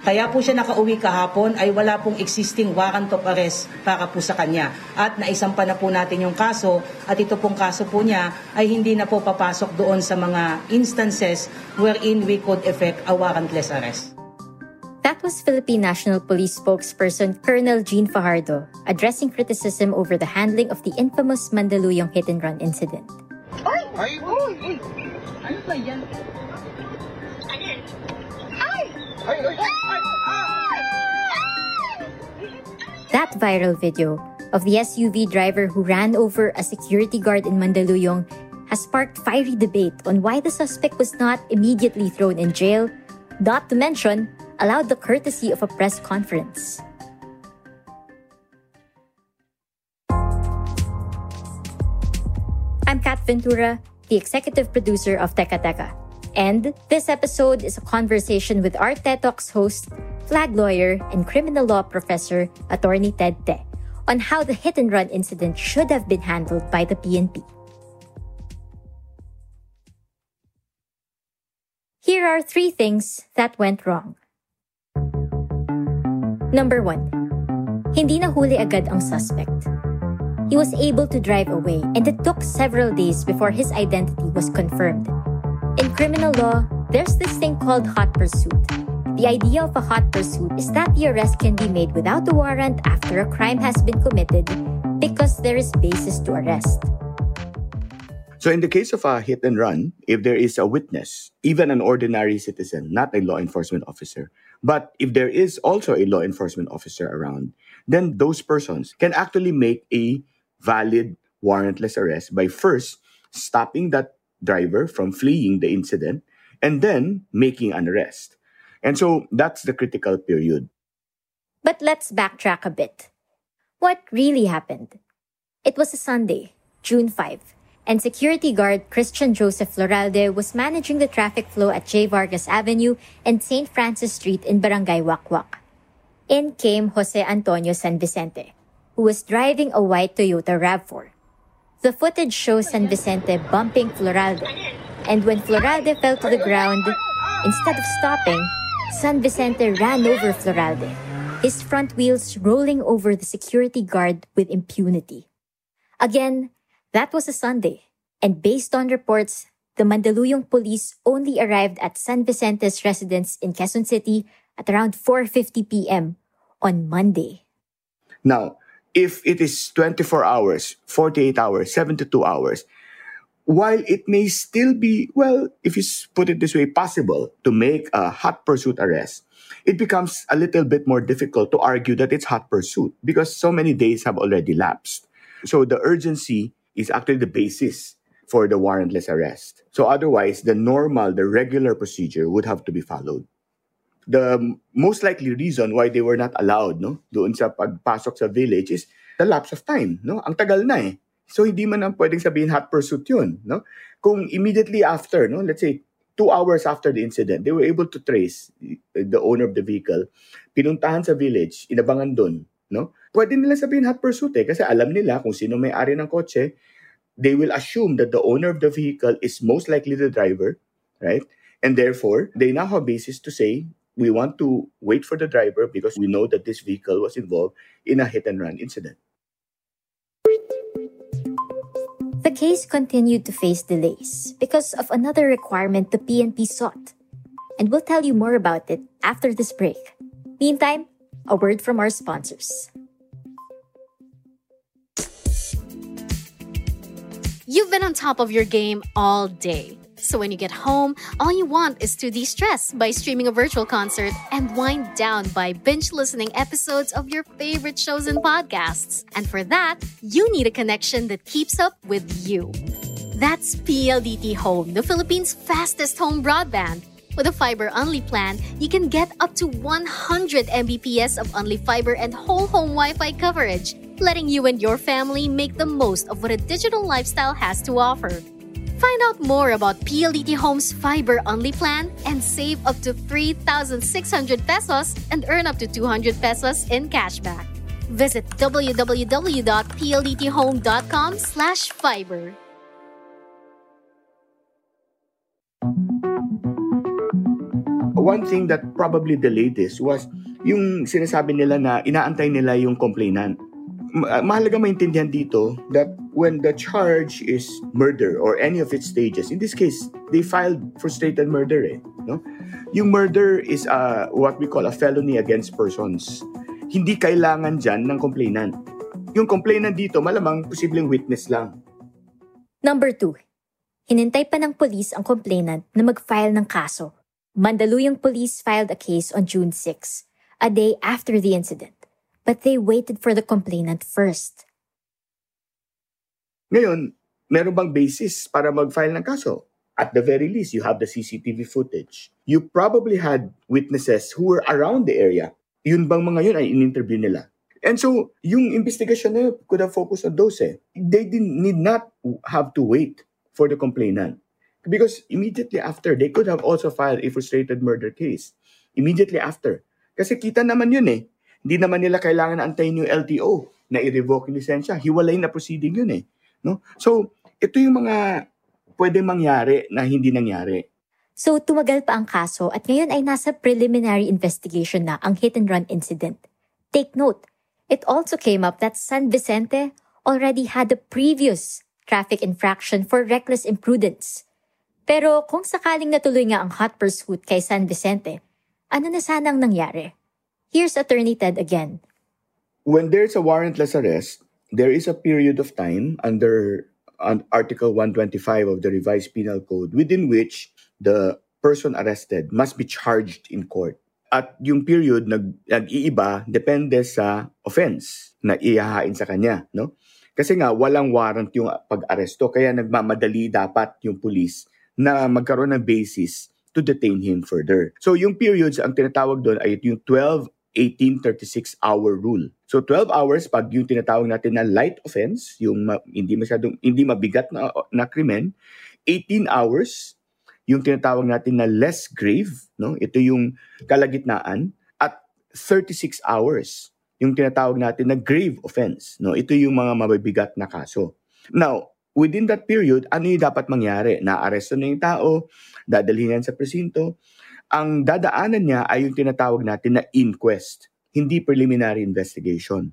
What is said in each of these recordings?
Kaya po siya nakauwi kahapon ay wala pong existing warrant of arrest para po sa kanya. At naisampa na po natin yung kaso at ito pong kaso po niya ay hindi na po papasok doon sa mga instances wherein we could effect a warrantless arrest. That was Philippine National Police spokesperson Colonel Jean Fajardo addressing criticism over the handling of the infamous Mandaluyong hit and run incident. Ay! Ay! Uy! Ano ba yan? That viral video of the SUV driver who ran over a security guard in Mandaluyong has sparked fiery debate on why the suspect was not immediately thrown in jail, not to mention allowed the courtesy of a press conference. I'm Kat Ventura, the executive producer of Teka Teka. And this episode is a conversation with our TED Talks host, flag lawyer, and criminal law professor, attorney Ted Te, on how the hit and run incident should have been handled by the PNP. Here are three things that went wrong. Number one, hindi nahuli agad ang suspect. He was able to drive away and it took several days before his identity was confirmed. In criminal law, there's this thing called hot pursuit. The idea of a hot pursuit is that the arrest can be made without a warrant after a crime has been committed because there is basis to arrest. So, in the case of a hit and run, if there is a witness, even an ordinary citizen, not a law enforcement officer, but if there is also a law enforcement officer around, then those persons can actually make a valid warrantless arrest by first stopping that driver from fleeing the incident and then making an arrest. And so that's the critical period. But let's backtrack a bit. What really happened? It was a Sunday, June 5, and security guard Christian Joseph Floralde was managing the traffic flow at J. Vargas Avenue and St. Francis Street in Barangay Wakwak. In came Jose Antonio San Vicente, who was driving a white Toyota RAV4. The footage shows San Vicente bumping Floralde, and when Floralde fell to the ground, instead of stopping, San Vicente ran over Floralde, his front wheels rolling over the security guard with impunity. Again, that was a Sunday, and based on reports, the Mandaluyong police only arrived at San Vicente's residence in Quezon City at around 4:50 p.m. on Monday. Now, if it is 24 hours, 48 hours, 72 hours, while it may still be, well, if you put it this way, possible to make a hot pursuit arrest, it becomes a little bit more difficult to argue that it's hot pursuit because so many days have already lapsed. So the urgency is actually the basis for the warrantless arrest. So otherwise, the normal, the regular procedure would have to be followed. The most likely reason why they were not allowed, no, doon sa pagpasok sa village is the lapse of time, no? Ang tagal na eh. So hindi man ang pwedeng sabihin hot pursuit yun, no? Kung immediately after, no, let's say two hours after the incident, they were able to trace the owner of the vehicle, pinuntahan sa village, inabangan doon, no? Pwede nila sabihin hot pursuit eh, kasi alam nila kung sino may-ari ng kotse, they will assume that the owner of the vehicle is most likely the driver, right? And therefore, they now have basis to say, we want to wait for the driver because we know that this vehicle was involved in a hit and run incident. The case continued to face delays because of another requirement the PNP sought. And we'll tell you more about it after this break. Meantime, a word from our sponsors. You've been on top of your game all day. So when you get home, all you want is to de stress by streaming a virtual concert and wind down by binge listening episodes of your favorite shows and podcasts. And for that, you need a connection that keeps up with you. That's PLDT Home, the Philippines' fastest home broadband. With a fiber only plan, you can get up to 100 Mbps of only fiber and whole home Wi Fi coverage, letting you and your family make the most of what a digital lifestyle has to offer. Find out more about PLDT Home's fiber only plan and save up to 3,600 pesos and earn up to 200 pesos in cashback. Visit www.pldthome.com slash fiber. One thing that probably delayed this was yung sinasabi nila na inaantay nila yung complainant. Ma- mahalaga maintindihan dito that when the charge is murder or any of its stages, in this case, they filed frustrated murder eh. No? Yung murder is uh, what we call a felony against persons. Hindi kailangan dyan ng complainant. Yung complainant dito, malamang posibleng witness lang. Number 2. Hinintay pa ng police ang complainant na mag-file ng kaso. Mandaluyong police filed a case on June 6, a day after the incident. But they waited for the complainant first. Ngayon, meron bang basis para mag-file ng kaso? At the very least, you have the CCTV footage. You probably had witnesses who were around the area. Yun bang mga yun ay in-interview nila? And so, yung investigation na yun could have focused on those eh. They did, need not have to wait for the complainant. Because immediately after, they could have also filed a frustrated murder case. Immediately after. Kasi kita naman yun eh. Hindi naman nila kailangan antayin yung LTO na i-revoke yung lisensya. Hiwalay na proceeding yun eh. No? So, ito yung mga pwedeng mangyari na hindi nangyari. So tumagal pa ang kaso at ngayon ay nasa preliminary investigation na ang hit and run incident. Take note, it also came up that San Vicente already had a previous traffic infraction for reckless imprudence. Pero kung sakaling natuloy nga ang hot pursuit kay San Vicente, ano na sanang nangyari? Here's Attorney Ted again. When there's a warrantless arrest, there is a period of time under Article 125 of the Revised Penal Code within which the person arrested must be charged in court. At yung period nag, nag-iiba depende sa offense na ihahain sa kanya, no? Kasi nga walang warrant yung pag-aresto kaya nagmamadali dapat yung police na magkaroon ng basis to detain him further. So yung periods ang tinatawag doon ay yung 12 18 36 hour rule. So 12 hours pag yung tinatawag natin na light offense, yung ma- hindi masyadong hindi mabigat na na krimen, 18 hours yung tinatawag natin na less grave, no? Ito yung kalagitnaan at 36 hours yung tinatawag natin na grave offense, no? Ito yung mga mabibigat na kaso. Now, within that period, ano yung dapat mangyari? Naaresto na yung tao, dadalhin yan sa presinto, ang dadaanan niya ay yung tinatawag natin na inquest, hindi preliminary investigation.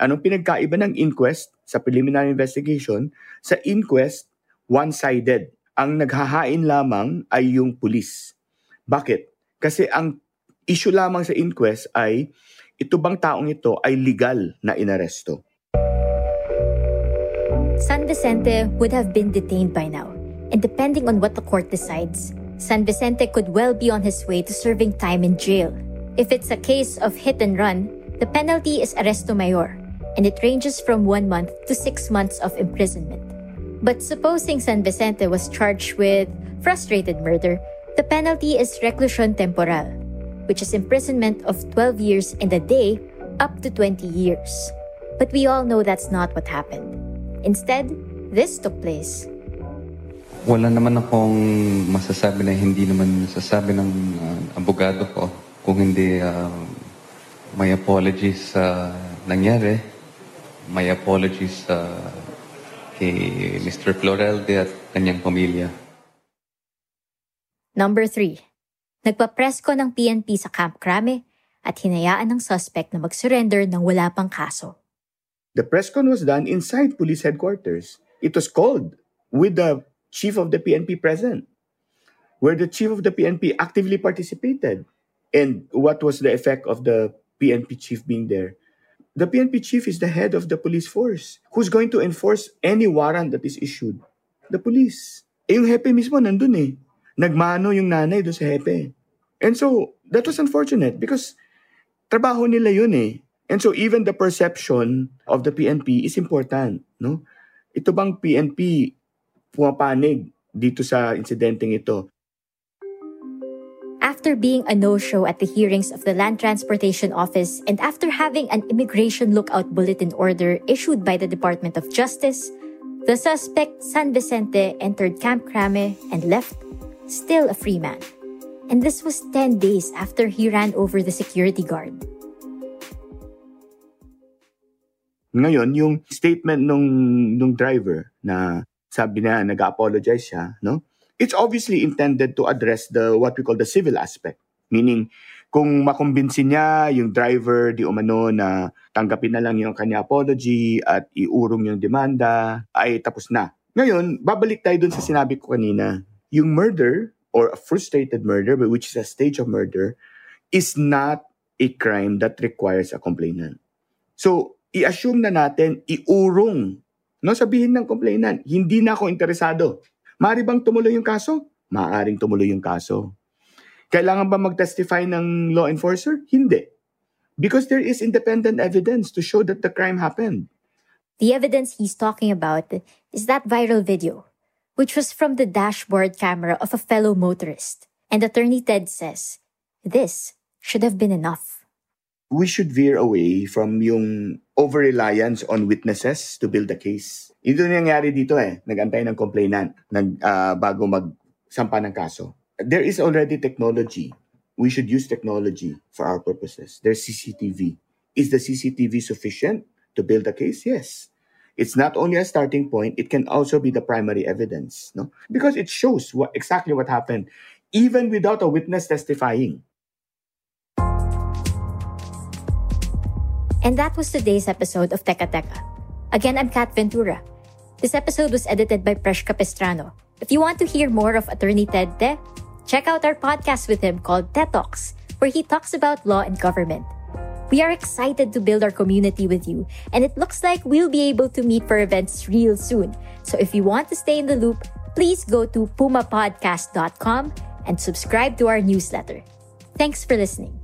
Anong pinagkaiba ng inquest sa preliminary investigation? Sa inquest, one-sided. Ang naghahain lamang ay yung pulis. Bakit? Kasi ang issue lamang sa inquest ay ito bang taong ito ay legal na inaresto. San Vicente would have been detained by now, and depending on what the court decides, San Vicente could well be on his way to serving time in jail. If it's a case of hit and run, the penalty is arresto mayor, and it ranges from one month to six months of imprisonment. But supposing San Vicente was charged with frustrated murder, the penalty is reclusion temporal, which is imprisonment of 12 years and a day up to 20 years. But we all know that's not what happened. Instead, this took place wala naman akong masasabi na hindi naman masasabi ng uh, abogado ko kung hindi uh, may apologies sa uh, nangyari, may apologies uh, kay Mr. Florelde at kanyang pamilya. Number 3. Nagpa-presko ng PNP sa Camp Crame at hinayaan ng suspect na mag-surrender ng wala pang kaso. The press con was done inside police headquarters. It was called with the chief of the PNP present, where the chief of the PNP actively participated. And what was the effect of the PNP chief being there? The PNP chief is the head of the police force who's going to enforce any warrant that is issued. the police. Eh, yung hepe mismo nandun eh. Nagmano yung nanay doon sa hepe. And so, that was unfortunate because trabaho nila yun eh. And so, even the perception of the PNP is important. No? Ito bang PNP pumapanig dito sa insidenteng ito? After being a no-show at the hearings of the Land Transportation Office and after having an immigration lookout bulletin order issued by the Department of Justice, the suspect San Vicente entered Camp Crame and left still a free man. And this was 10 days after he ran over the security guard. Ngayon, yung statement nung, nung driver na sabi na nag-apologize siya, no? It's obviously intended to address the what we call the civil aspect. Meaning, kung makumbinsi niya yung driver di umano na tanggapin na lang yung kanya apology at iurong yung demanda, ay tapos na. Ngayon, babalik tayo dun sa sinabi ko kanina. Yung murder or a frustrated murder, which is a stage of murder, is not a crime that requires a complainant. So, i-assume na natin, iurong. No, sabihin ng complainant, hindi na ako interesado. Maari bang tumuloy yung kaso? Maaring tumuloy yung kaso. Kailangan ba mag-testify ng law enforcer? Hindi. Because there is independent evidence to show that the crime happened. The evidence he's talking about is that viral video, which was from the dashboard camera of a fellow motorist. And Attorney Ted says, this should have been enough. We should veer away from yung over-reliance on witnesses to build a case. Ito nangyari dito eh. Nag-antay ng complainant nag, ah, bago magsampa ng kaso. There is already technology. We should use technology for our purposes. There's CCTV. Is the CCTV sufficient to build a case? Yes. It's not only a starting point, it can also be the primary evidence. No? Because it shows what, exactly what happened, even without a witness testifying. And that was today's episode of Teka Teka. Again, I'm Kat Ventura. This episode was edited by Presh Capistrano. If you want to hear more of Attorney Ted Te, check out our podcast with him called TED Talks, where he talks about law and government. We are excited to build our community with you, and it looks like we'll be able to meet for events real soon. So if you want to stay in the loop, please go to pumapodcast.com and subscribe to our newsletter. Thanks for listening.